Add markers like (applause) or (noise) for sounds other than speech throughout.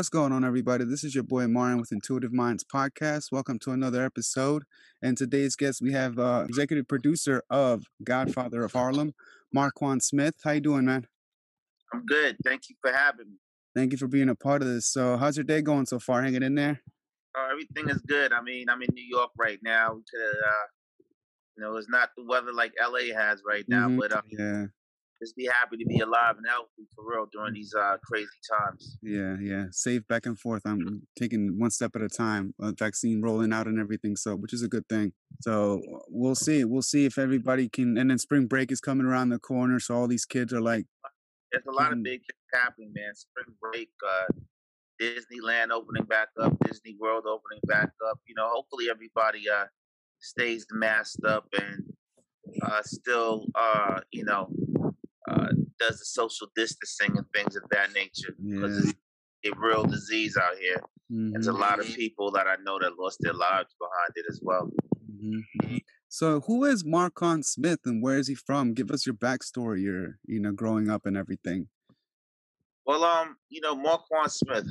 What's going on, everybody? This is your boy Marion with Intuitive Minds Podcast. Welcome to another episode. And today's guest, we have uh, executive producer of Godfather of Harlem, Markuann Smith. How you doing, man? I'm good. Thank you for having me. Thank you for being a part of this. So, how's your day going so far? Hanging in there? Uh, everything is good. I mean, I'm in New York right now. We could, uh, you know, it's not the weather like LA has right now, Mhm. but uh, Yeah, just be happy to be alive and healthy for real during these uh, crazy times. yeah, yeah. Safe back and forth. I'm taking one step at a time. A vaccine rolling out and everything, so which is a good thing. So we'll see. We'll see if everybody can. And then spring break is coming around the corner, so all these kids are like, There's a lot of big things happening, man. Spring break, uh, Disneyland opening back up, Disney World opening back up. You know, hopefully everybody uh, stays masked up and uh, still, uh, you know, uh, does the social distancing and things of that nature because yeah. it's a real disease out here. There's a lot of people that I know that lost their lives behind it as well. mhm, mhm. So who is Markuann Smith and where is he from? Give us your backstory, your you know, growing up and everything. Well, um, you know, Markuann Smith,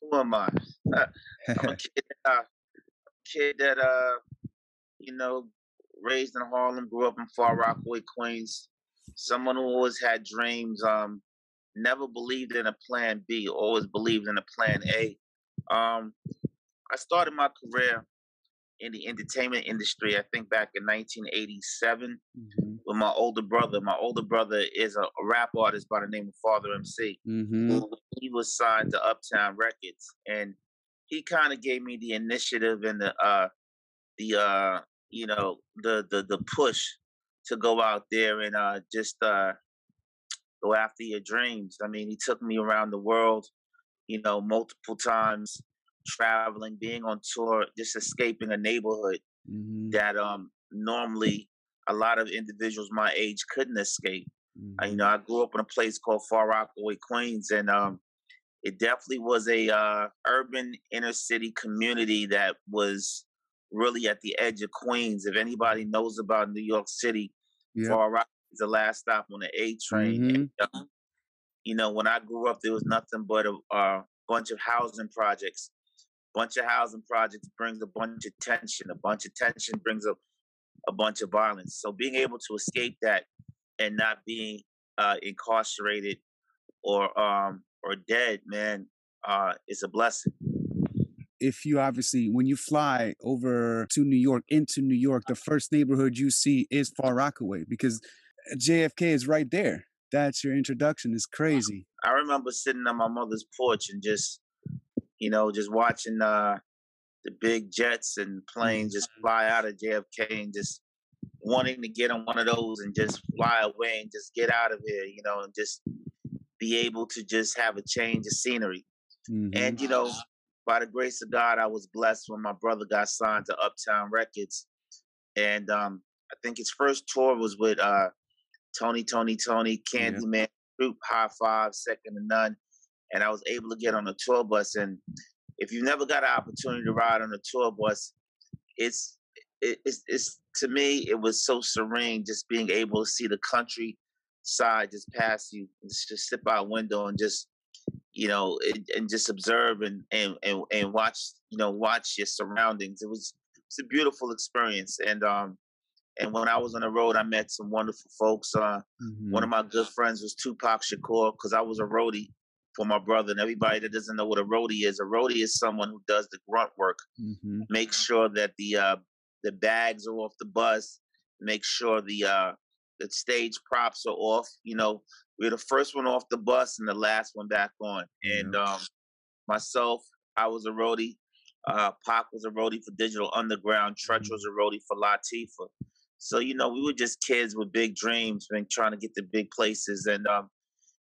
who am I? (laughs) I'm a (laughs) kid, uh, kid that uh, you know, raised in Harlem, grew up in Far Rockaway, Queens. Someone who always had dreams. Um, never believed in a plan B. Always believed in a plan A. Um, I started my career in the entertainment industry. I think back in 1987 Mhm, with my older brother. My older brother is a, rap artist by the name of Father MC. mhm, he was signed to Uptown Records, and he kind of gave me the initiative and the uh, the uh, you know the the the push to go out there and uh, just uh, go after your dreams. I mean, he took me around the world, you know, multiple times, traveling, being on tour, just escaping a neighborhood mhm, that um normally a lot of individuals my age couldn't escape. Uh, you know, I grew up in a place called Far Rockaway, Queens, and um, it definitely was a uh, urban inner city community that was really at the edge of Queens. If anybody knows about New York City, Yep. Far Rock is the last stop on the A train. Mhm. And, uh, you know, when I grew up, there was nothing but a, a bunch of housing projects. Bunch of housing projects brings a bunch of tension. A bunch of tension brings a, a bunch of violence. So being able to escape that and not being uh, incarcerated or um, or dead, man, uh, is a blessing. If you obviously when you fly over to New York into New York, the first neighborhood you see is Far Rockaway because JFK is right there. That's your introduction. It's crazy. I remember sitting on my mother's porch and just, you know, just watching uh, the big jets and planes just fly out of JFK and just wanting to get on one of those and just fly away and just get out of here, you know, and just be able to just have a change of scenery. Mhm. And you know, by the grace of God, I was blessed when my brother got signed to Uptown Records, and um, I think his first tour was with uh, Tony, Tony, Tony, Yeah. Candyman, Group, High Five, Second to None, and I was able to get on a tour bus. And if you've never got an opportunity to ride on a tour bus, it's it, it's, it's to me it was so serene just being able to see the country side just pass you, just, just sit by a window and just you know, and, and just observe and, and and and watch, you know, watch your surroundings. It was it's a beautiful experience. And um and when I was on the road, I met some wonderful folks. Uh, One of Mhm. my good friends was Tupac Shakur because I was a roadie for my brother. And everybody that doesn't know what a roadie is, a roadie is someone who does the grunt work, Mhm. make sure that the uh, the bags are off the bus, make sure the uh, the stage props are off. You know, we're the first one off the bus and the last one back on. And um, myself, I was a roadie. Uh, Pac was a roadie for Digital Underground. Treach Mhm. was a roadie for Latifah. So you know, we were just kids with big dreams, and trying to get to big places. And um,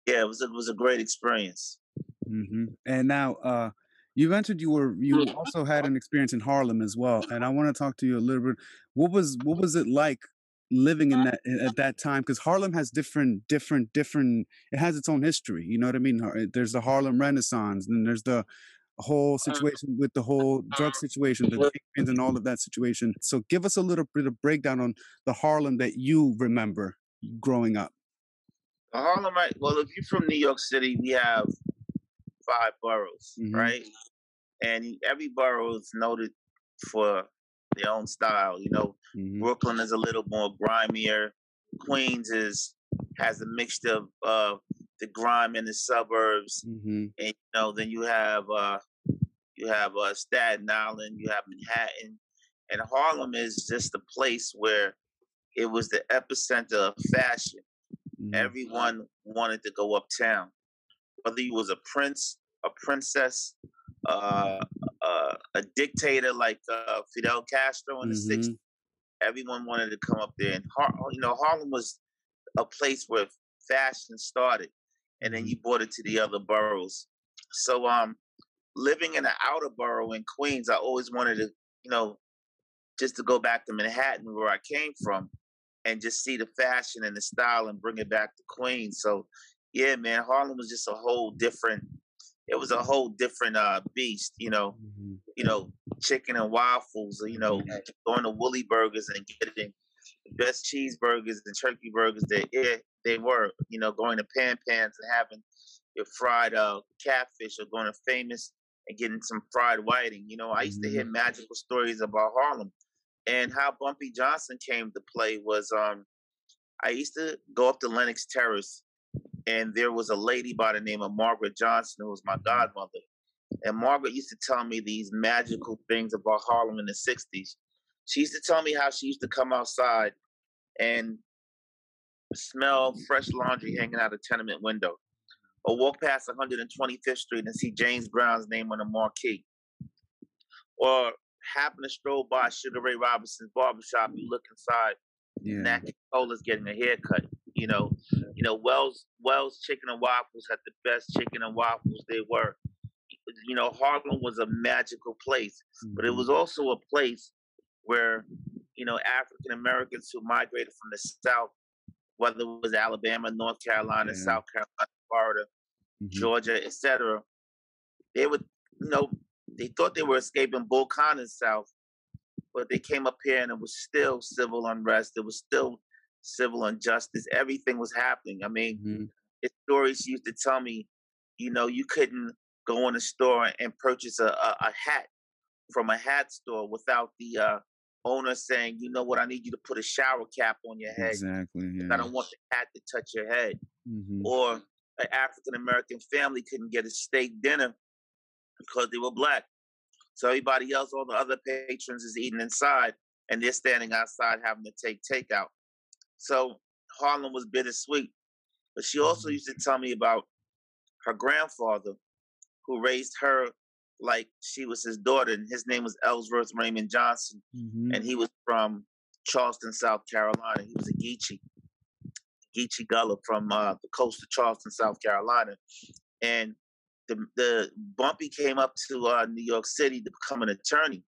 yeah, it was it was a great experience. Mhm. And now, uh, you mentioned you were you also had an experience in Harlem as well, and I want to talk to you a little bit. What was what was it like living in that at that time? Because Harlem has different different different. It has its own history. You know what I mean? There's the Harlem Renaissance, and there's the whole situation with the whole drug situation, the and all of that situation. So give us a little bit of breakdown on the Harlem that you remember growing up. The Harlem, right? Well, if you're from New York City, we have five boroughs, Mhm. right? And every borough is noted for their own style. You know, Mhm. Brooklyn is a little more grimier. Queens is has a mixture of uh, the grime in the suburbs, Mhm. and you know, then you have uh, you have uh, Staten Island, you have Manhattan, and Harlem is just the place where it was the epicenter of fashion. Mhm. Everyone wanted to go uptown, whether you was a prince, a princess, uh, uh, a dictator like uh, Fidel Castro in the Mhm. '60s. Everyone wanted to come up there, and Har- you know Harlem was a place where fashion started, and then Mhm. you brought it to the other boroughs. So, um, living in the outer borough in Queens, I always wanted to, you know, just to go back to Manhattan where I came from, and just see the fashion and the style and bring it back to Queens. So, yeah, man, Harlem was just a whole different. It was a whole different uh, beast, you know. Mhm. You know, chicken and waffles, you know, going to Woolly Burgers and getting the best cheeseburgers and turkey burgers that yeah, they were. You know, going to Pan Pans and having your fried uh, catfish, or going to Famous and getting some fried whiting. You know, I used to hear magical stories about Harlem, and how Bumpy Johnson came to play was um, I used to go up to Lenox Terrace, and there was a lady by the name of Margaret Johnson who was my mm-hmm. godmother. And Margaret used to tell me these magical things about Harlem in the 60s. She used to tell me how she used to come outside and smell fresh laundry hanging out a tenement window, or walk past 125th Street and see James Brown's name on a marquee, or happen to stroll by Sugar Ray Robinson's barbershop. You look inside, Yeah. Nat Cola's getting a haircut. You know, you know Wells Wells Chicken and Waffles had the best chicken and waffles they were. You know, Harlem was a magical place, but it was also a place where you know African Americans who migrated from the South, whether it was Alabama, North Carolina, Yeah. South Carolina, Florida, Mhm. Georgia, etc. They would, you know, they thought they were escaping Bull Connor's South, but they came up here and it was still civil unrest. It was still civil injustice. Everything was happening. I mean, Mhm. it's stories she used to tell me, you know, you couldn't go in a store and purchase a, a, a hat from a hat store without the uh, owner saying, you know what, I need you to put a shower cap on your head. Exactly. I don't want the hat to touch your head Mhm. or an African American family couldn't get a steak dinner because they were black. So everybody else, all the other patrons, is eating inside, and they're standing outside having to take takeout. So Harlem was bittersweet. But she also Mhm. used to tell me about her grandfather, who raised her like she was his daughter, and his name was Ellsworth Raymond Johnson, Mhm. and he was from Charleston, South Carolina. He was a Geechee. Geechee Gullah from uh, the coast of Charleston, South Carolina. And the, the Bumpy came up to uh, New York City to become an attorney.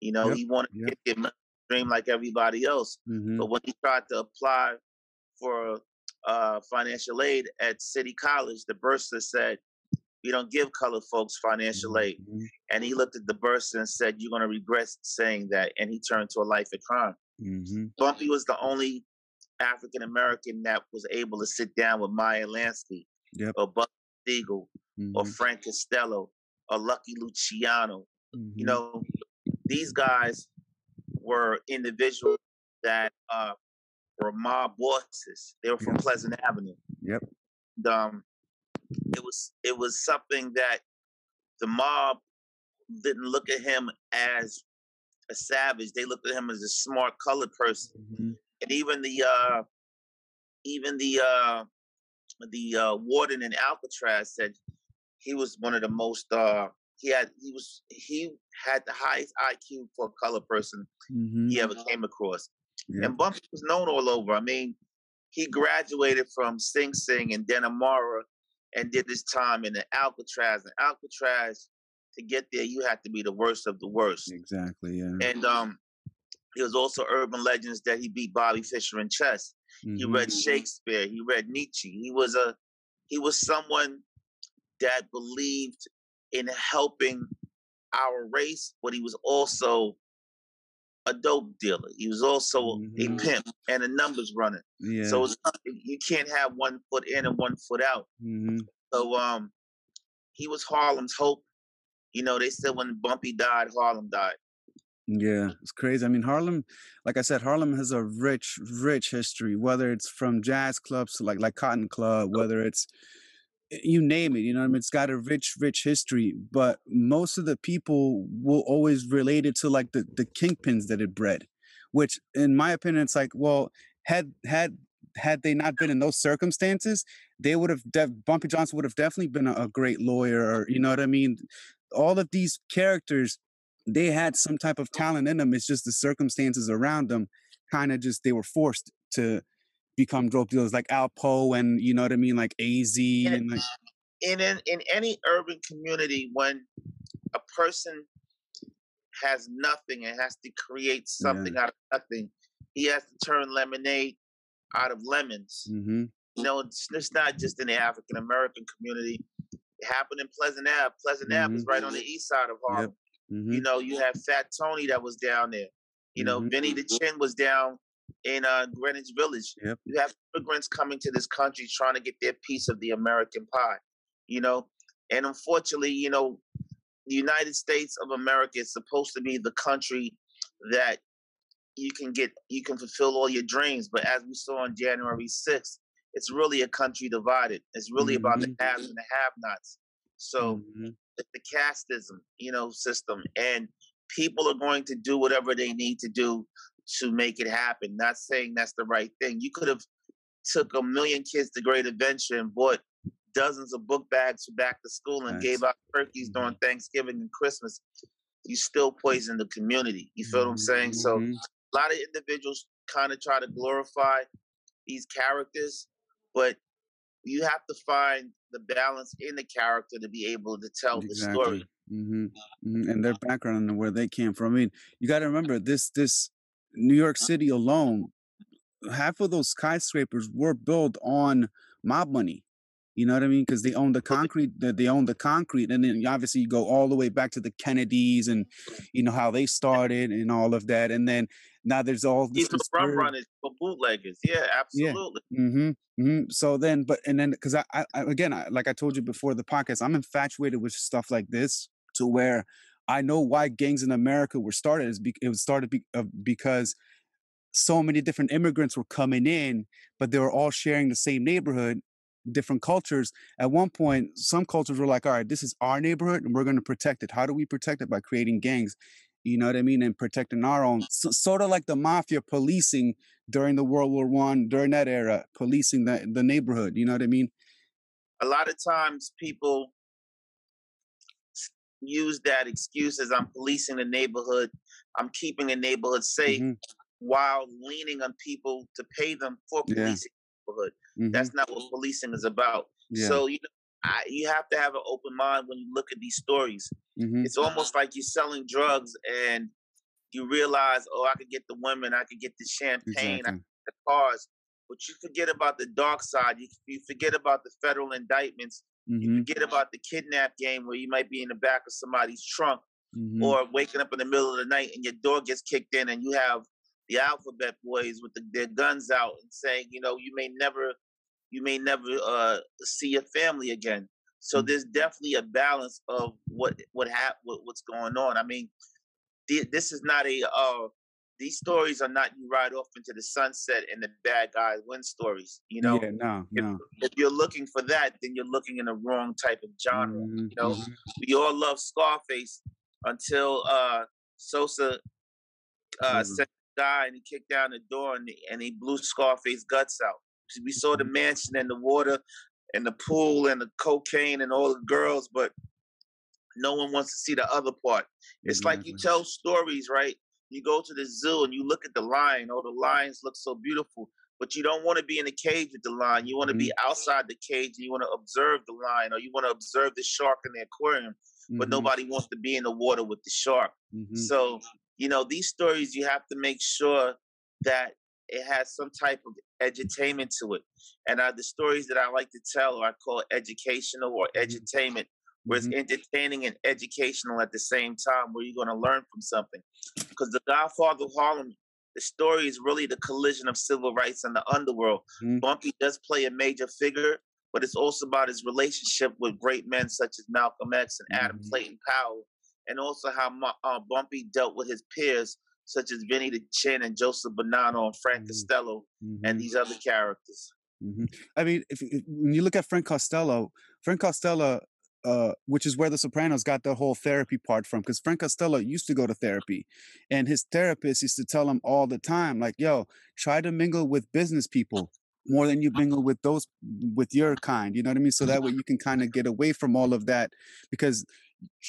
You know, Yep, he wanted yep. to get dream like everybody else. Mhm. But when he tried to apply for uh, financial aid at City College, the bursar said, "We don't give colored folks financial aid." Mhm. And he looked at the bursar and said, "You're going to regret saying that." And he turned to a life of crime. Mhm. Bumpy was the only African American that was able to sit down with Meyer Lansky Yep. or Buck Siegel or Mhm. Frank Costello or Lucky Luciano. You Mhm. know, these guys were individuals that uh, were mob bosses. They were from Yep. Pleasant Avenue. Yep. And, um, it was it was something that the mob didn't look at him as a savage. They looked at him as a smart colored person. Mhm. And even the uh, even the uh, the uh, warden in Alcatraz said he was one of the most uh, he had he was he had the highest IQ for a color person Mhm. he ever came across. Yep. And Bumpy was known all over. I mean, he graduated from Sing Sing and Dannemora and did his time in the Alcatraz. And Alcatraz, to get there, you had to be the worst of the worst. Exactly. Yeah. And um, he was also urban legends that he beat Bobby Fischer in chess. He Mhm. read Shakespeare. He read Nietzsche. He was a he was someone that believed in helping our race, but he was also a dope dealer. He was also Mhm. a pimp and a numbers runner. Yeah. So it's, you can't have one foot in and one foot out. Mhm. So um, he was Harlem's hope. You know, they said when Bumpy died, Harlem died. Yeah, it's crazy. I mean, Harlem, like I said, Harlem has a rich, rich history. Whether it's from jazz clubs like like Cotton Club, whether it's you name it, you know, I mean, it's got a rich, rich history. But most of the people will always relate it to like the the kingpins that it bred, which, in my opinion, it's like, well, had had had they not been in those circumstances, they would have def- Bumpy Johnson would have definitely been a, a great lawyer, or you know what I mean. All of these characters they had some type of talent in them. It's just the circumstances around them kind of just they were forced to become drug dealers like Alpo and you know what I mean, like AZ And and like in in, in any urban community, when a person has nothing and has to create yeah. something out of nothing, he has to turn lemonade out of lemons. Mm-hmm. You know, it's, it's not just in the African American community. It happened in Pleasant Ave. Pleasant Ave Mm-hmm. is right on the east side of Harlem. Yep. Mm-hmm. You know, you had Fat Tony that was down there. You know, Mm-hmm. Vinny the Chin was down in uh, Greenwich Village. Yep. You have immigrants coming to this country trying to get their piece of the American pie. You know, and unfortunately, you know, the United States of America is supposed to be the country that you can get, you can fulfill all your dreams. But as we saw on January 6th, it's really a country divided. It's really about the Mm-hmm. haves and the have-nots. So Mm-hmm. the, the casteism, you know, system, and people are going to do whatever they need to do to make it happen. Not saying that's the right thing. You could have took a million kids to Great Adventure and bought dozens of book bags for back to school and Facts. gave out turkeys during Thanksgiving and Christmas. You still poison the community. You feel what I'm saying? So Mhm. a lot of individuals kind of try to glorify these characters, but you have to find the balance in the character to be able to tell the story. hmm hmm And their background and where they came from. I mean, you got to remember this. This New York City alone, half of those skyscrapers were built on mob money. You know what I mean? Because they own the concrete. That they own the concrete, and then obviously you go all the way back to the Kennedys and you know how they started and all of that. And then now there's all this. These rum runners for bootleggers. Yeah, absolutely. Mm-hmm. hmm So then, but and then because I, I, I again, I, like I told you before the podcast, I'm infatuated with stuff like this to where I know why gangs in America were started. Is it was started be, uh, because so many different immigrants were coming in, but they were all sharing the same neighborhood, different cultures. At one point, some cultures were like, "All right, this is our neighborhood, and we're going to protect it. How do we protect it? By creating gangs." You know what I mean, and protecting our own, so, sort of like the mafia policing during the World War One, during that era, policing the the neighborhood. You know what I mean? A lot of times people use that excuse as I'm policing the neighborhood, I'm keeping the neighborhood safe, Mhm, while leaning on people to pay them for Yeah. policing the neighborhood. mhm, That's not what policing is about. yeah. So you know, I, you have to have an open mind when you look at these stories. mhm, It's almost like you're selling drugs and you realize, oh, I could get the women, I could get the champagne, I exactly. the cars, but you forget about the dark side. You, you forget about the federal indictments. You Mhm, forget about the kidnap game where you might be in the back of somebody's trunk mhm, or waking up in the middle of the night and your door gets kicked in and you have the alphabet boys with the, their guns out and saying, you know, you may never, you may never uh, see your family again. So Mhm. there's definitely a balance of what what hap- what, what's going on. I mean, thi- this is not a uh, these stories are not you ride off into the sunset and the bad guys win stories. You know, yeah, no, if, no. if you're looking for that, then you're looking in the wrong type of genre. Mhm, You know, mhm, we all love Scarface until uh, Sosa uh, Mhm. sent the guy and he kicked down the door and he, and he blew Scarface guts out. We saw the mansion and the water and the pool and the cocaine and all the girls, but no one wants to see the other part. It's like you tell stories, right? You go to the zoo and you look at the lion. Oh, the lions look so beautiful. But you don't want to be in the cage with the lion. You want to be outside the cage and you want to observe the lion or you want to observe the shark in the aquarium. But Mhm, nobody wants to be in the water with the shark. mhm, So, you know, these stories, you have to make sure that it has some type of edutainment to it. And uh, the stories that I like to tell are I call educational or edutainment, where it's mhm, entertaining and educational at the same time, where you're going to learn from something. Because The Godfather of Harlem, the story is really the collision of civil rights and the underworld. Mhm. Bumpy does play a major figure, but it's also about his relationship with great men such as Malcolm X and Adam Mhm. Clayton Powell, and also how uh, Bumpy dealt with his peers such as Vinny the Chin and Joseph Bonanno and Frank Mhm. Costello and these other characters. I mean, if, if when you look at Frank Costello, Frank Costello, uh, which is where The Sopranos got the whole therapy part from, because Frank Costello used to go to therapy, and his therapist used to tell him all the time, like, "Yo, try to mingle with business people more than you mingle with those with your kind." You know what I mean? So that way you can kind of get away from all of that, because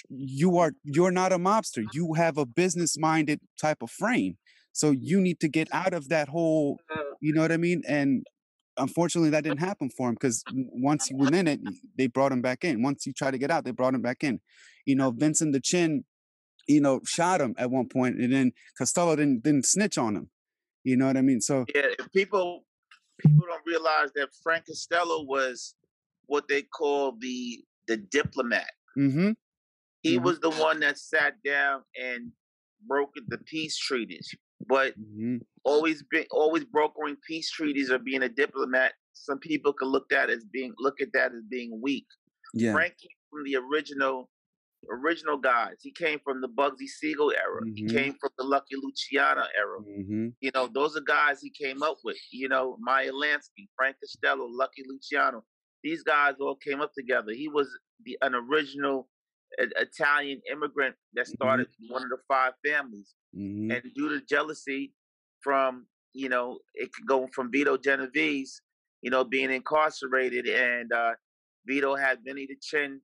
you are you're not a mobster. You have a business minded type of frame. So you need to get out of that whole you know what I mean? And unfortunately, that didn't happen for him because once he was in it, (laughs) they brought him back in. Once he tried to get out, they brought him back in. You know, Vincent the Chin, you know, shot him at one point, and then Costello didn't didn't snitch on him. You know what I mean? So Yeah, people people don't realize that Frank Costello was what they call the the diplomat. hmm He Mhm. was the one that sat down and brokered the peace treaties. But hmm always be always brokering peace treaties or being a diplomat, some people can look that as being look at that as being weak. yeah. Frank came from the original original guys. He came from the Bugsy Siegel era. He Mhm. came from the Lucky Luciano era. hmm You know, those are guys he came up with. You know, Meyer Lansky, Frank Costello, Lucky Luciano. These guys all came up together. He was the an original Italian immigrant that started one of the five families. hmm And due to jealousy from, you know, it could go from Vito Genovese, you know, being incarcerated and uh Vito had Vinny the Chin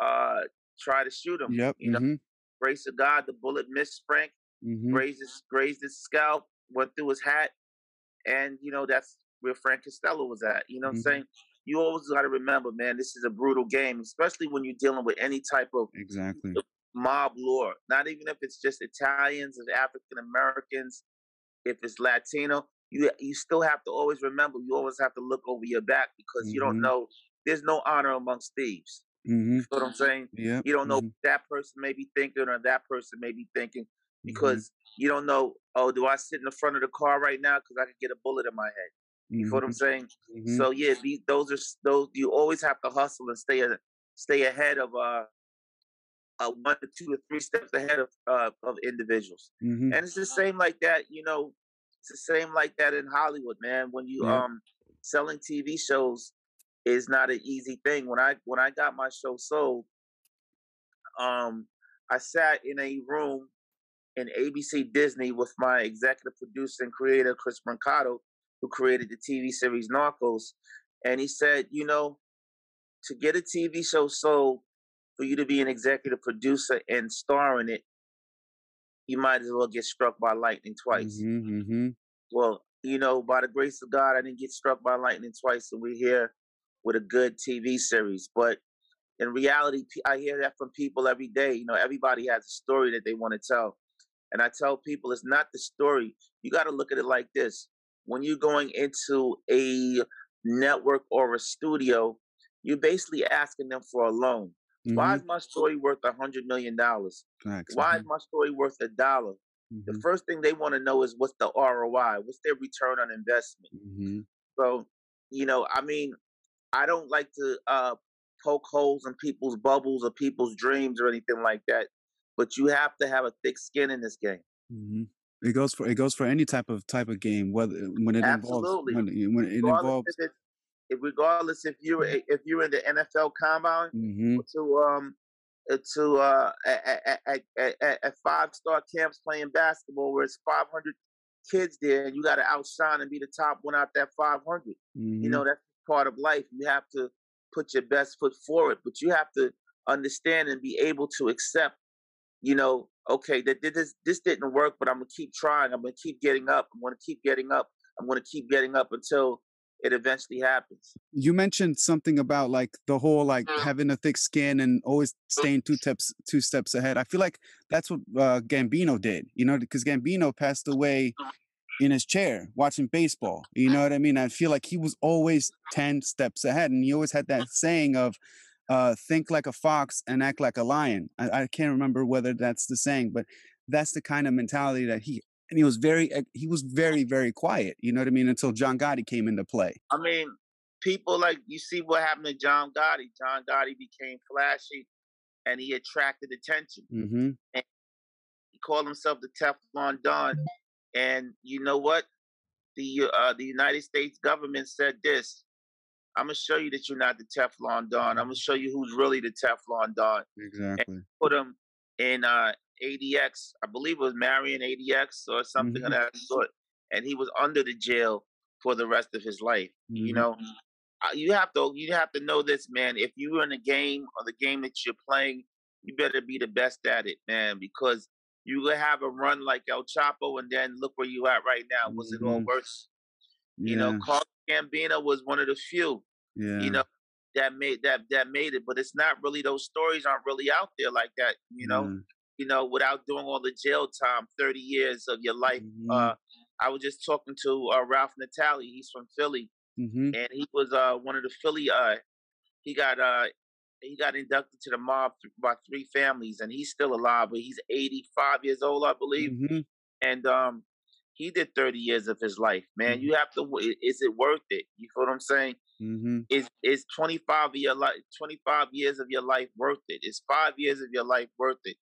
uh try to shoot him. Yep. You know, hmm grace of God, the bullet missed Frank hmm grazed his grazed his scalp, went through his hat, and you know that's where Frank Costello was at. You know what. I'm saying? You always got to remember, man, this is a brutal game, especially when you're dealing with any type of Exactly. mob lore. Not even if it's just Italians, if African Americans, if it's Latino. You you still have to always remember. You always have to look over your back because you don't Mhm. know. There's no honor amongst thieves. hmm You know what I'm saying? Yeah. You don't know mhm, what that person may be thinking or that person may be thinking mhm, because you don't know. Oh, do I sit in the front of the car right now because I could get a bullet in my head? You feel what I'm saying? mhm, So yeah, these those are those. You always have to hustle and stay a, stay ahead of uh, uh one or two or three steps ahead of uh, of individuals. mhm, And it's the same like that. You know, it's the same like that in Hollywood, man. When you Yeah. um selling TV shows is not an easy thing. When I when I got my show sold, um, I sat in a room in ABC Disney with my executive producer and creator Chris Brancato, who created the TV series Narcos, and he said, you know, to get a TV show sold, for you to be an executive producer and star in it, you might as well get struck by lightning twice. mhm, mhm, Well, you know, by the grace of God, I didn't get struck by lightning twice, and we're here with a good TV series. But in reality, I hear that from people every day. You know, everybody has a story that they want to tell. And I tell people it's not the story. You got to look at it like this. When you're going into a network or a studio, you're basically asking them for a loan. Why mhm, is my story worth a hundred million dollars? Why is my story worth a dollar? The mhm, first thing they want to know is what's the ROI? What's their return on investment? mhm, So, you know, I mean, I don't like to uh, poke holes in people's bubbles or people's dreams or anything like that. But you have to have a thick skin in this game. It goes for it goes for any type of type of game, whether when it involves when when it Regardless involves. if, it, if regardless if you're if you're in the NFL combine hmm to um uh, to uh at, at, at, at, five star camps playing basketball where it's 500 kids there and you got to outshine and be the top one out that 500 hmm you know that's part of life. You have to put your best foot forward but you have to understand and be able to accept you know okay that this this didn't work but i'm gonna keep trying i'm gonna keep getting up i'm gonna keep getting up i'm gonna keep getting up until it eventually happens you mentioned something about like the whole like Mm. having a thick skin and always staying two steps two steps ahead. I feel like that's what uh, Gambino did, you know, because Gambino passed away in his chair watching baseball. You know what I mean? I feel like he was always ten steps ahead, and he always had that saying of uh, "think like a fox and act like a lion." I, I can't remember whether that's the saying, but that's the kind of mentality that he. And he was very, uh, he was very, very quiet. You know what I mean? Until John Gotti came into play. I mean, people like you see what happened to John Gotti. John Gotti became flashy, and he attracted attention. Mm-hmm. And he called himself the Teflon Don. And you know what? The uh, the United States government said this. I'm gonna show you that you're not the Teflon Don. I'm gonna show you who's really the Teflon Don. Exactly. And put him in uh, ADX. I believe it was Marion ADX or something mm-hmm. of that sort. And he was under the jail for the rest of his life. Mm-hmm. You know, uh, you have to you have to know this, man. If you're in a game or the game that you're playing, you better be the best at it, man, because you will have a run like El Chapo, and then look where you at right now. Was mm-hmm. it all worse? You know, Carl Gambino was one of the few. You know, that made that that made it, but it's not really those stories aren't really out there like that. You know, mm. you know, without doing all the jail time, thirty years of your life. Mm-hmm. Uh, I was just talking to uh, Ralph Natale. He's from Philly, mm-hmm. and he was uh, one of the Philly. Uh, he got uh, he got inducted to the mob by three families, and he's still alive, but he's 85 years old, I believe. Mm-hmm. And um, he did 30 years of his life. Man, you have to. Is it worth it? You feel what I'm saying? Mm-hmm. Is is 25 of your life, 25 years of your life worth it? Is five years of your life worth it?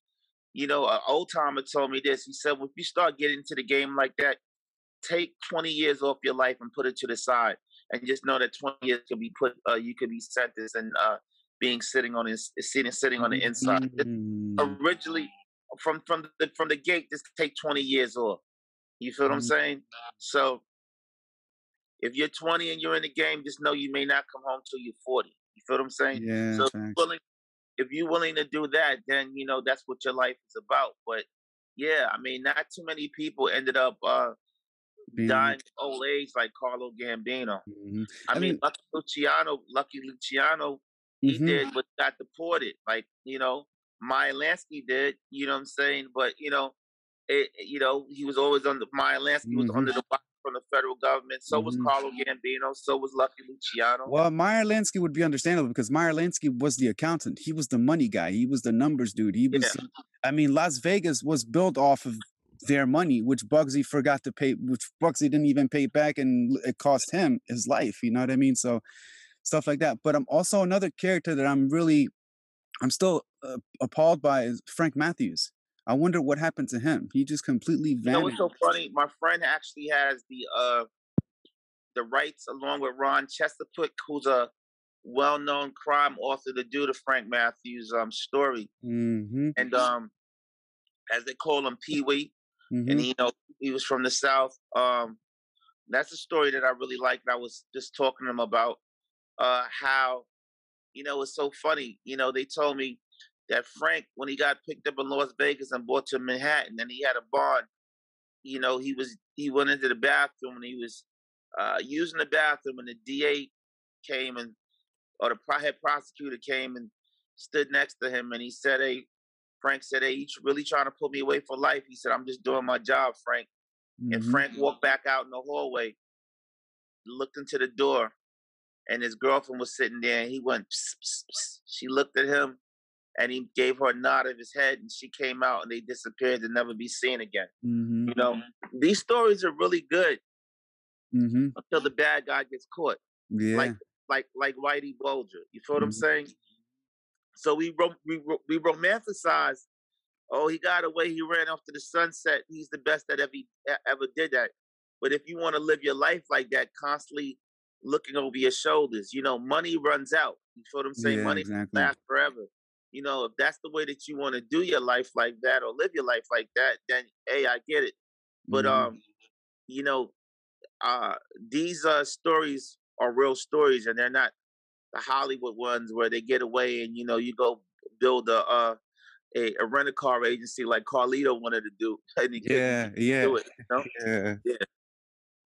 You know, an old timer told me this. He said, well, if you start getting into the game like that, take 20 years off your life and put it to the side, and just know that 20 years could be put. Uh, you could be sentenced and uh, being sitting on his sitting sitting on the inside. Mm-hmm. Originally, from from the from the gate, just take 20 years off. You feel what I'm Mm-hmm. saying? So if you're 20 and you're in the game, just know you may not come home till you're 40. You feel what I'm saying? Yeah. so if you're, willing, if you're willing to do that, then you know that's what your life is about. But yeah, I mean, not too many people ended up uh, Being- dying old age like Carlo Gambino. Mhm. I, I mean, mean- Lucky Luciano, Lucky Luciano, he Mhm. did, but got deported. Like you know, Meyer Lansky did. You know what I'm saying? But you know, it, you know, he was always under Meyer Lansky was Mhm. under the watch from the federal government. So was Mhm. Carlo Gambino. So was Lucky Luciano. Well, Meyer Lansky would be understandable because Meyer Lansky was the accountant. He was the money guy. He was the numbers dude. He was, I mean, Las Vegas was built off of their money, which Bugsy forgot to pay, which Bugsy didn't even pay back, and it cost him his life. You know what I mean? So stuff like that. But I'm also another character that I'm really, I'm still uh, appalled by is Frank Matthews. I wonder what happened to him. He just completely vanished. You know what's so funny? My friend actually has the uh the rights along with Ron Chesterfield, who's a well-known crime author to do the Frank Matthews um story. hmm And um as they call him Pee Wee, hmm and he you know he was from the South. Um that's a story that I really liked. I was just talking to him about uh how you know it's so funny. You know, they told me that Frank, when he got picked up in Las Vegas and brought to Manhattan, and he had a bond, you know, he was he went into the bathroom and he was uh, using the bathroom, and the DA came and or the head prosecutor came and stood next to him, and he said, "Hey." Frank said, "Hey, you really trying to put me away for life?" He said, "I'm just doing my job, Frank." And Mhm. Frank walked back out in the hallway, looked into the door, and his girlfriend was sitting there. And he went. Psst, psst, psst. She looked at him, and he gave her a nod of his head, and she came out, and they disappeared to never be seen again. Mhm. You know, these stories are really good Mhm. until the bad guy gets caught, Yeah. like like like Whitey Bulger. You feel what I'm Mhm. saying? So we ro- we ro- we romanticize. Oh, he got away. He ran off to the sunset. He's the best that ever ever did that. But if you want to live your life like that, constantly looking over your shoulders, you know, money runs out. You feel what I'm saying? Yeah, money exactly. lasts forever. You know, if that's the way that you want to do your life like that or live your life like that, then hey, I get it. But Mhm. um, you know, uh, these uh stories are real stories, and they're not the Hollywood ones where they get away and you know you go build a uh, a, a rent a car agency like Carlito wanted to do, (laughs) and he yeah, yeah, do it. You know? (laughs) yeah, Yeah.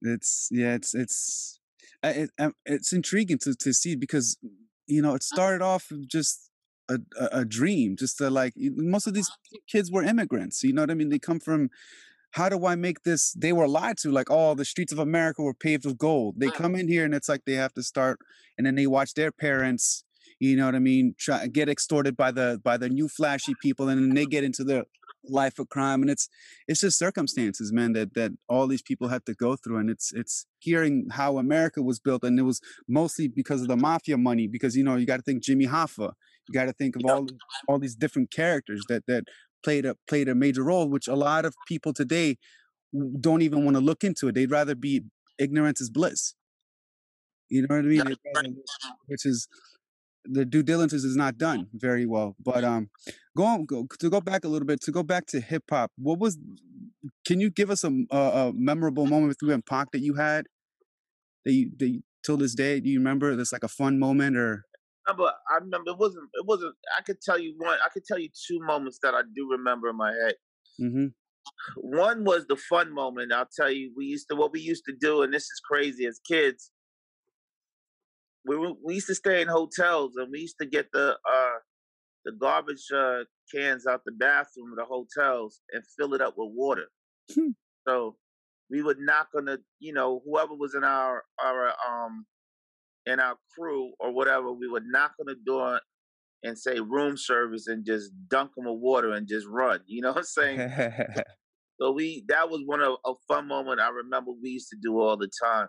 It's yeah, it's it's it, um, it's intriguing to to see because you know it started off just a, a dream, just to like most of these kids were immigrants. You know what I mean? They come from. How do I make this? They were lied to, like, oh, the streets of America were paved with gold. They come in here and it's like they have to start, and then they watch their parents, you know what I mean, try get extorted by the by the new flashy people, and then they get into the life of crime and it's it's just circumstances man that that all these people have to go through and it's it's hearing how america was built and it was mostly because of the mafia money because you know you got to think jimmy hoffa you got to think of all all these different characters that that played a played a major role which a lot of people today don't even want to look into it they'd rather be ignorance is bliss you know what i mean rather, which is the due diligence is not done very well. But um, go on go, to go back a little bit to go back to hip hop. What was? Can you give us a, a, a, memorable moment with you and Pac that you had that you, that you till this day? Do you remember? That's like a fun moment or? But I remember it wasn't. It wasn't. I could tell you one. I could tell you two moments that I do remember in my head. Mm-hmm. One was the fun moment. I'll tell you. We used to what we used to do, and this is crazy as kids we we used to stay in hotels and we used to get the uh, the garbage uh, cans out the bathroom of the hotels and fill it up with water. Hmm. So we would knock on the you know whoever was in our our um in our crew or whatever we would knock on the door and say room service and just dunk them with water and just run. You know what I'm saying? (laughs) so we that was one of a fun moment I remember we used to do all the time.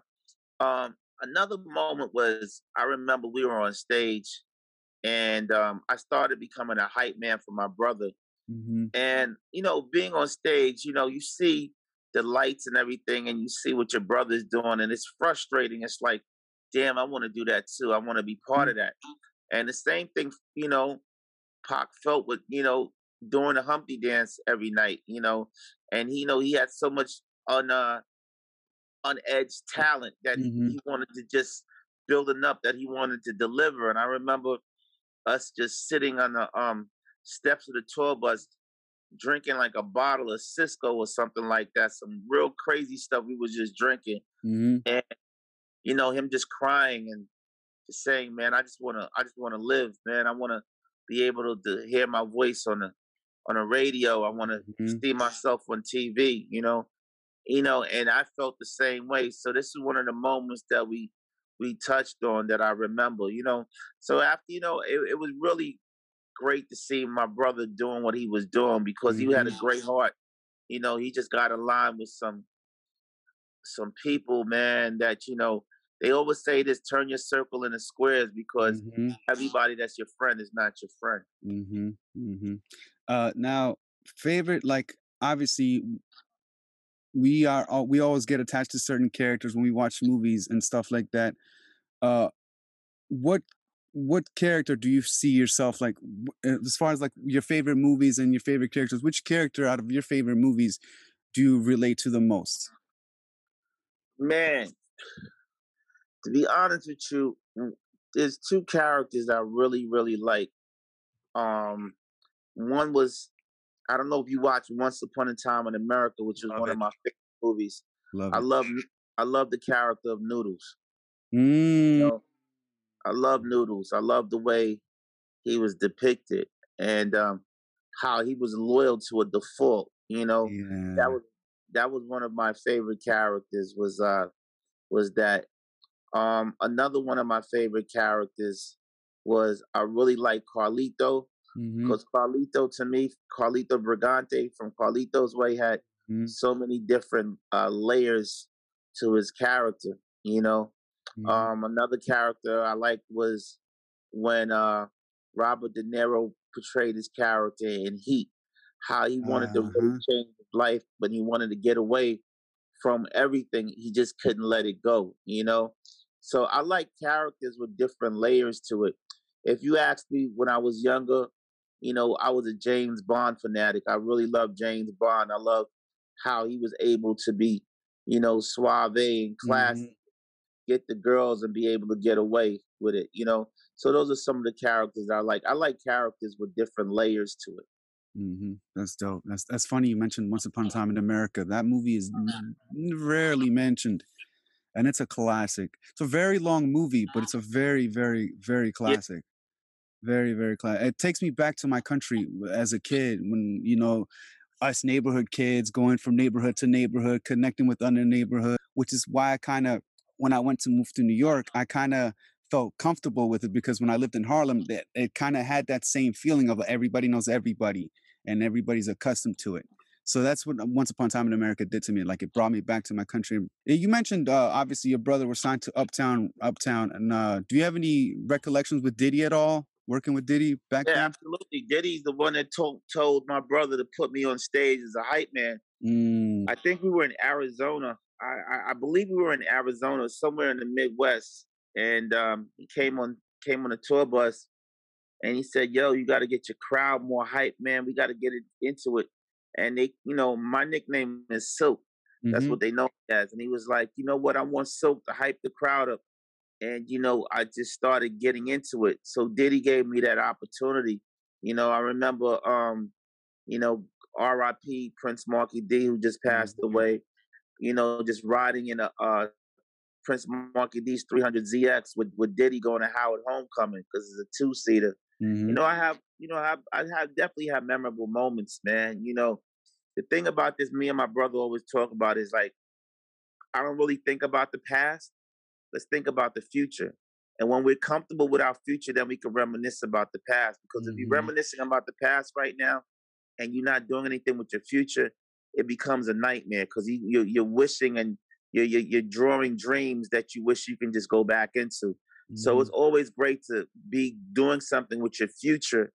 Um, another moment was I remember we were on stage and um, I started becoming a hype man for my brother. Mm-hmm. And, you know, being on stage, you know, you see the lights and everything and you see what your brother's doing and it's frustrating. It's like, damn, I want to do that too. I want to be part mm-hmm. of that. And the same thing, you know, Pac felt with, you know, doing the Humpty dance every night, you know, and he, you know, he had so much on, uh, unedged talent that mm-hmm. he wanted to just building up that he wanted to deliver. And I remember us just sitting on the um steps of the tour bus drinking like a bottle of Cisco or something like that, some real crazy stuff we was just drinking. Mm-hmm. And you know, him just crying and just saying, Man, I just wanna I just wanna live, man. I wanna be able to, to hear my voice on the on the radio. I wanna mm-hmm. see myself on TV, you know you know, and I felt the same way. So this is one of the moments that we we touched on that I remember, you know. So after, you know, it, it was really great to see my brother doing what he was doing because mm-hmm. he had a mm-hmm. great heart. You know, he just got aligned with some some people, man, that, you know, they always say this turn your circle into squares because mm-hmm. everybody that's your friend is not your friend. Mm-hmm. Mm-hmm. Uh, now, favorite, like, obviously, we are we always get attached to certain characters when we watch movies and stuff like that. Uh, what what character do you see yourself like as far as like your favorite movies and your favorite characters? Which character out of your favorite movies do you relate to the most? Man, to be honest with you, there's two characters I really really like. Um, one was I don't know if you watched Once Upon a Time in America, which is love one it. of my favorite movies. Love I it. love I love the character of Noodles. Mm. You know, I love Noodles. I love the way he was depicted and um, how he was loyal to a default. You know, yeah. that was that was one of my favorite characters. Was uh was that um another one of my favorite characters was I really like Carlito. Because mm-hmm. Carlito, to me, Carlito Brigante from Carlito's Way had mm-hmm. so many different uh, layers to his character. You know, mm-hmm. um, another character I liked was when uh, Robert De Niro portrayed his character in Heat. How he wanted uh-huh. to really change life, but he wanted to get away from everything. He just couldn't let it go. You know, so I like characters with different layers to it. If you asked me when I was younger, you know, I was a James Bond fanatic. I really loved James Bond. I love how he was able to be, you know, suave and classy, mm-hmm. get the girls and be able to get away with it, you know. So those are some of the characters I like. I like characters with different layers to it. Mm-hmm. That's dope. That's that's funny. You mentioned Once Upon a Time in America. That movie is rarely mentioned, and it's a classic. It's a very long movie, but it's a very, very, very classic. Very, very class. It takes me back to my country as a kid when, you know, us neighborhood kids going from neighborhood to neighborhood, connecting with other neighborhood, which is why I kind of, when I went to move to New York, I kind of felt comfortable with it because when I lived in Harlem, that it kind of had that same feeling of everybody knows everybody. and everybody's accustomed to it. So that's what Once Upon a Time in America did to me. Like it brought me back to my country. You mentioned uh, obviously your brother was signed to Uptown, Uptown, and uh, do you have any recollections with Diddy at all? Working with Diddy back yeah, then? absolutely. Diddy's the one that told told my brother to put me on stage as a hype man. Mm. I think we were in Arizona. I, I, I believe we were in Arizona, somewhere in the Midwest, and um, he came on came on a tour bus, and he said, "Yo, you got to get your crowd more hype, man. We got to get it into it." And they, you know, my nickname is Silk. That's Mhm. what they know me as. And he was like, "You know what? I want Silk to hype the crowd up." And you know, I just started getting into it. So Diddy gave me that opportunity. You know, I remember, um, you know, R.I.P. Prince Markie Dee, who just passed away. You know, just riding in a uh, Prince Markie Dee's 300ZX with with Diddy going to Howard Homecoming because it's a two seater. Mhm. You know, I have, you know, I have, I have definitely have memorable moments, man. You know, the thing about this, me and my brother always talk about is like, I don't really think about the past. Let's think about the future. And when we're comfortable with our future, then we can reminisce about the past. Because if you're Mhm. reminiscing about the past right now, and you're not doing anything with your future, it becomes a nightmare. Because you, you're wishing and you're, you're, you're drawing dreams that you wish you can just go back into. So it's Mhm. always great to be doing something with your future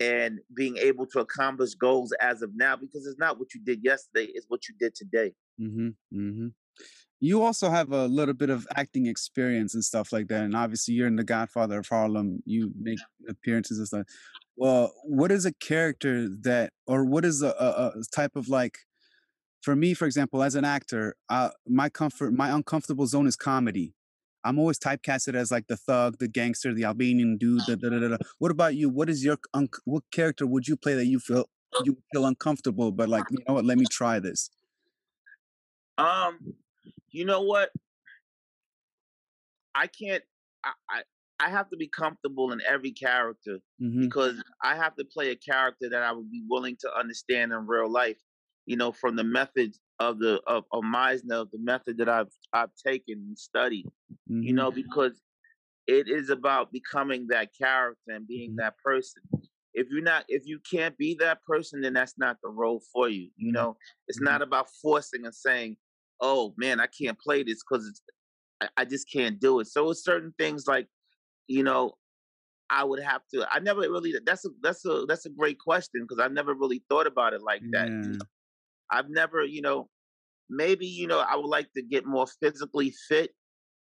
and being able to accomplish goals as of now because it's not what you did yesterday, it's what you did today. Mhm. Mhm. You also have a little bit of acting experience and stuff like that, and obviously you're in The Godfather of Harlem. You make appearances and stuff. Well, what is a character that, or what is a, a, a type of like? For me, for example, as an actor, uh, my comfort, my uncomfortable zone is comedy. I'm always typecasted as like the thug, the gangster, the Albanian dude. Da, da, da, da. What about you? What is your un- what character would you play that you feel you feel uncomfortable, but like you know what? Let me try this. Um, you know what? I can't I, I I have to be comfortable in every character hmm because I have to play a character that I would be willing to understand in real life. You know, from the methods of the of, of Meisner, of the method that I've I've taken and studied. You hmm know, because it is about becoming that character and being Mhm. that person. If you're not, if you can't be that person, then that's not the role for you. You Mhm. know, it's Mhm. not about forcing and saying, "Oh man, I can't play this because it's I, I just can't do it." So it's certain things like, you know, I would have to. I never really. That's a that's a that's a great question because I never really thought about it like that. Yeah. I've never, you know, maybe you know I would like to get more physically fit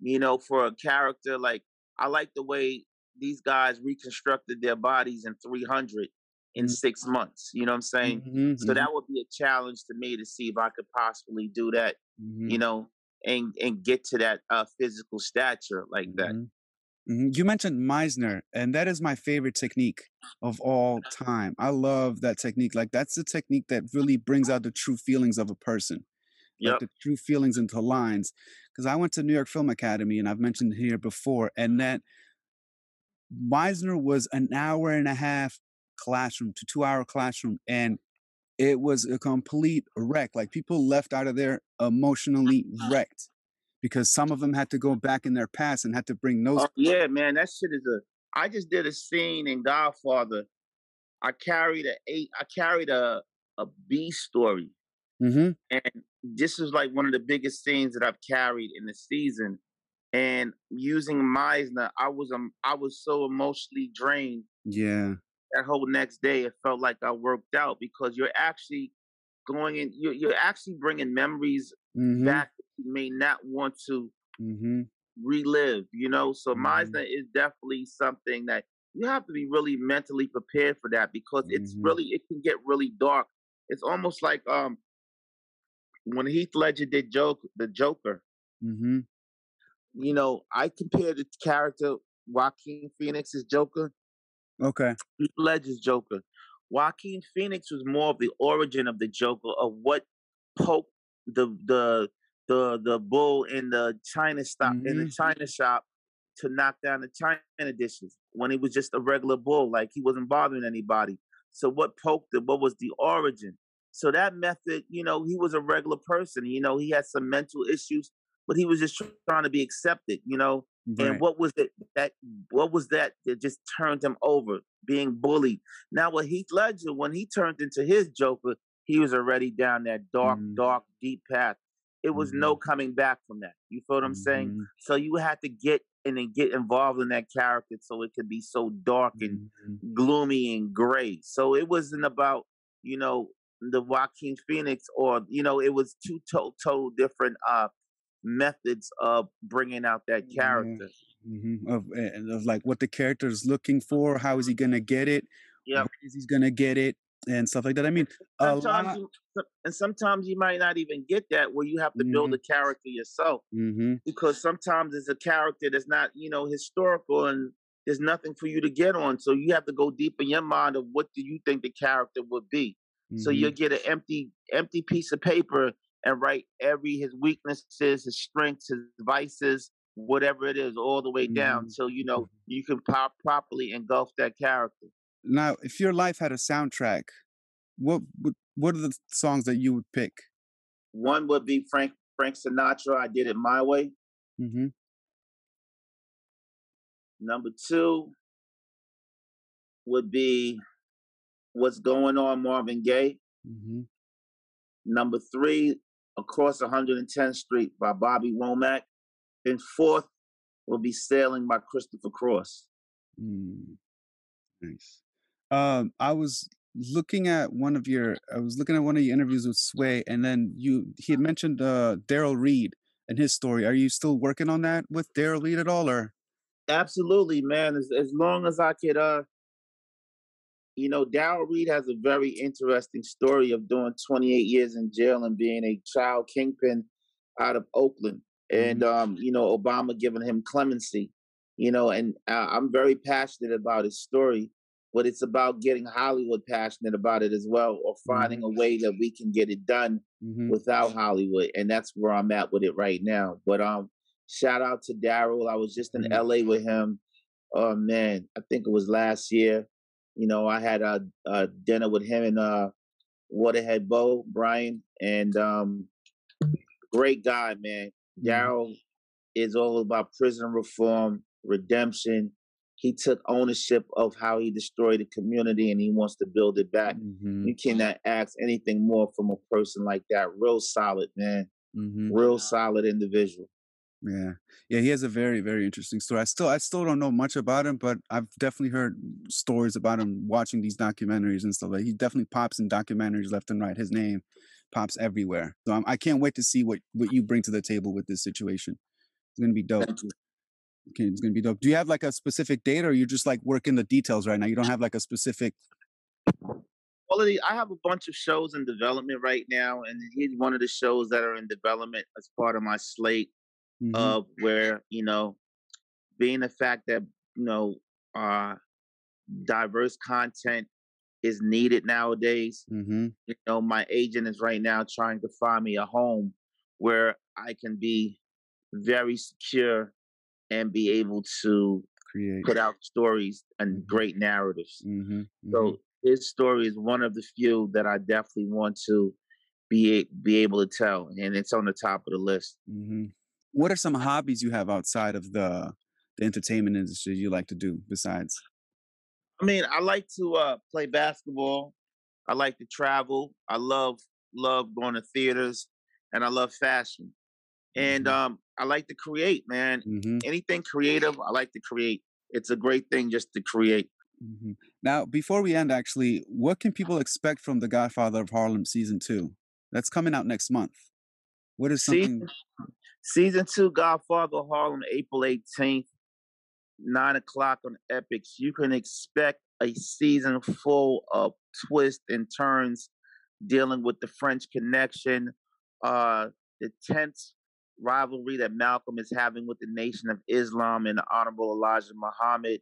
you know, for a character. Like I like the way these guys reconstructed their bodies in 300 in Mm. six months. You know what I'm saying? Mhm. So Mhm. that would be a challenge to me to see if I could possibly do that. Mhm. You know, and and get to that uh, physical stature like that. Mhm. Mhm. You mentioned Meisner, and that is my favorite technique of all time. I love that technique. Like that's the technique that really brings out the true feelings of a person, like the true feelings into lines. Because I went to New York Film Academy, and I've mentioned here before, and that Meisner was an hour and a half classroom to two hour classroom, and it was a complete wreck. Like people left out of there (laughs) emotionally wrecked because some of them had to go back in their past and had to bring those. Oh yeah, man, that shit is a. I just did a scene in Godfather. I carried a eight. I carried a a B story. hmm and this is like one of the biggest scenes that I've carried in the season. And using Meisner, I was um, I was so emotionally drained Yeah. that whole next day. It felt like I worked out because you're actually going in. You're, you're actually bringing memories hmm that you may not want to hmm relive. You know, so Mhm. Meisner is definitely something that you have to be really mentally prepared for that because it's Mhm. really it can get really dark. It's almost like um when Heath Ledger did joke the Joker. hmm You know, I compare the character Joaquin Phoenix's Joker, Okay. Heath Ledger's Joker. Joaquin Phoenix was more of the origin of the Joker of what poked the the the the bull in the China stop in the Mhm. China shop to knock down the China dishes when he was just a regular bull, like he wasn't bothering anybody. So what poked it? What was the origin? So that method, you know, he was a regular person. You know, he had some mental issues, but he was just trying to be accepted. You know, Right. And what was it that what was that that just turned him over, being bullied? Now with Heath Ledger, when he turned into his Joker, he was already down that dark, mm. dark, deep path. It was mm-hmm. no coming back from that. You feel what I'm mm-hmm. saying? So you had to get and get involved in that character so it could be so dark and mm-hmm. gloomy and gray. So it wasn't about, you know, the Joaquin Phoenix or, you know, it was two total, different uh methods of bringing out that character. Mm-hmm. Of, of like what the character is looking for, how is he gonna get it? Yeah, is he gonna get it? And stuff like that. I mean, sometimes you, and sometimes you might not even get that where you have to mm-hmm. build a character yourself mm-hmm. because sometimes it's a character that's not you know historical and there's nothing for you to get on. So you have to go deep in your mind of what do you think the character would be. Mm-hmm. So you'll get an empty empty piece of paper and write every his weaknesses, his strengths, his vices, whatever it is, all the way down mm-hmm. till you know mm-hmm. you can pop properly engulf that character. Now, if your life had a soundtrack, what would what are the songs that you would pick? One would be Frank Frank Sinatra. I did it my way. Mm-hmm. Number two would be What's Going On, Marvin Gaye. Mm-hmm. Number three, Across 110th Street by Bobby Womack. And fourth will be Sailing by Christopher Cross. Mm. Nice. Um, I was looking at one of your, I was looking at one of your interviews with Sway, and then you he had mentioned uh, Daryl Reed and his story. Are you still working on that with Daryl Reed at all, or? Absolutely, man. As as long as I could, uh, you know, Daryl Reed has a very interesting story of doing 28 years in jail and being a child kingpin out of Oakland, and mm-hmm. um, you know, Obama giving him clemency. You know, and uh, I'm very passionate about his story but it's about getting Hollywood passionate about it as well, or finding mm-hmm. a way that we can get it done mm-hmm. without Hollywood, and that's where I'm at with it right now. But um, shout out to Daryl. I was just in mm-hmm. LA with him. Oh man, I think it was last year. You know, I had a, a dinner with him and uh, Waterhead Bo Brian, and um, great guy, man. Mm-hmm. Daryl is all about prison reform, redemption, he took ownership of how he destroyed the community and he wants to build it back. Mm-hmm. You cannot ask anything more from a person like that. Real solid, man. Mm-hmm. Real solid individual. Yeah. Yeah, he has a very, very interesting story. I still I still don't know much about him, but I've definitely heard stories about him watching these documentaries and stuff. Like he definitely pops in documentaries left and right. His name pops everywhere. So I'm, I can not wait to see what what you bring to the table with this situation. It's gonna be dope. Okay, it's gonna be dope. Do you have like a specific date, or you just like working the details right now? You don't have like a specific. Quality. I have a bunch of shows in development right now, and he's one of the shows that are in development as part of my slate. Mm-hmm. Of where you know, being the fact that you know, uh, diverse content is needed nowadays. Mm-hmm. You know, my agent is right now trying to find me a home where I can be very secure and be able to create put out stories and mm-hmm. great narratives. Mm-hmm, mm-hmm. So his story is one of the few that I definitely want to be be able to tell, and it's on the top of the list. Mm-hmm. What are some hobbies you have outside of the the entertainment industry you like to do besides? I mean, I like to uh, play basketball. I like to travel. I love love going to theaters, and I love fashion. And mm-hmm. um, I like to create, man. Mm-hmm. Anything creative, I like to create. It's a great thing just to create. Mm-hmm. Now, before we end, actually, what can people expect from The Godfather of Harlem season two? That's coming out next month. What is something? Season, season two, Godfather of Harlem, April 18th, 9 o'clock on Epix. You can expect a season full of twists and turns dealing with the French connection, uh, the tense rivalry that Malcolm is having with the Nation of Islam and the Honorable Elijah Muhammad,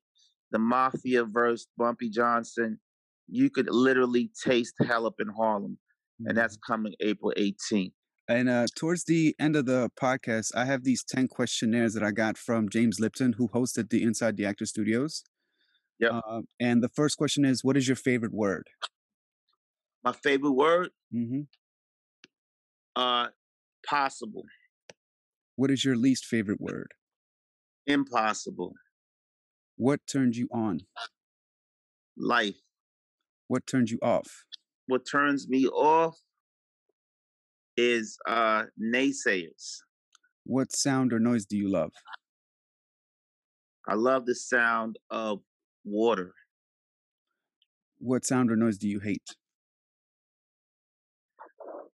the Mafia versus Bumpy Johnson. You could literally taste hell up in Harlem, and mm-hmm. that's coming April 18th. And uh, towards the end of the podcast, I have these 10 questionnaires that I got from James Lipton, who hosted the Inside the Actor Studios. Yeah. Uh, and the first question is What is your favorite word? My favorite word? Mm-hmm. Uh, possible. What is your least favorite word? Impossible. What turns you on? Life. What turns you off? What turns me off is uh naysayers. What sound or noise do you love? I love the sound of water. What sound or noise do you hate?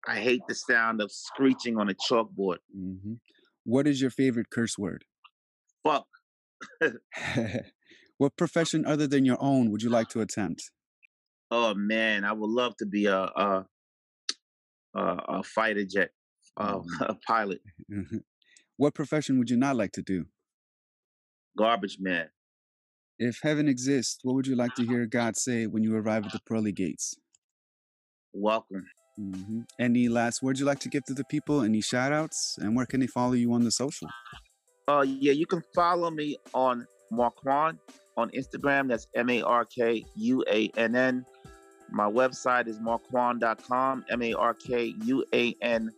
I hate the sound of screeching on a chalkboard. hmm What is your favorite curse word? Fuck. (laughs) (laughs) what profession other than your own would you like to attempt? Oh man, I would love to be a a, a, a fighter jet, uh, Mhm. (laughs) a pilot, what profession would you not like to do? garbage man. If heaven exists, what would you like to hear God say when you arrive at the pearly gates? Welcome. Hmm Any last words you'd like to give to the people? Any shout outs? And where can they follow you on the social? Uh, yeah, you can follow me on Markuann on Instagram. That's M A R K U A N N. My website is markuann.com, M A R K U A N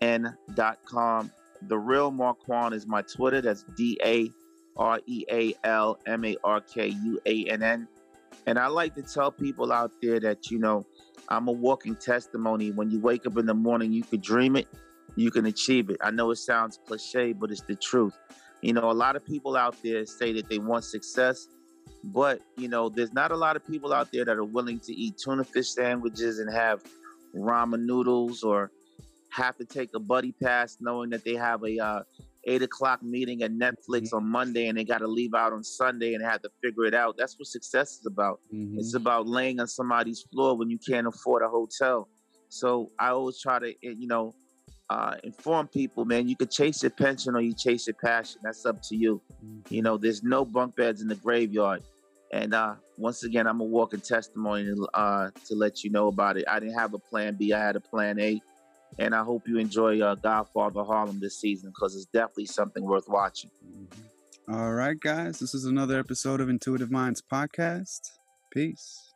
N.com. The real Markuann is my Twitter. That's D A R E A L M A R K U A N N. And I like to tell people out there that, you know, I'm a walking testimony. When you wake up in the morning, you could dream it, you can achieve it. I know it sounds cliche, but it's the truth. You know, a lot of people out there say that they want success, but, you know, there's not a lot of people out there that are willing to eat tuna fish sandwiches and have ramen noodles or have to take a buddy pass knowing that they have a uh, eight o'clock meeting at Netflix on Monday and they got to leave out on Sunday and have to figure it out. That's what success is about. Mhm. It's about laying on somebody's floor when you can't afford a hotel. So I always try to, eh, you know, uh, inform people, man, you could chase your pension or you chase your passion. That's up to you. Mhm. You know, there's no bunk beds in the graveyard. And uh, once again, I'm a walking testimony uh, to let you know about it. I didn't have a plan B, I had a plan A. And I hope you enjoy uh, Godfather Harlem this season because it's definitely something worth watching. Mhm. All right, guys. This is another episode of Intuitive Minds Podcast. Peace.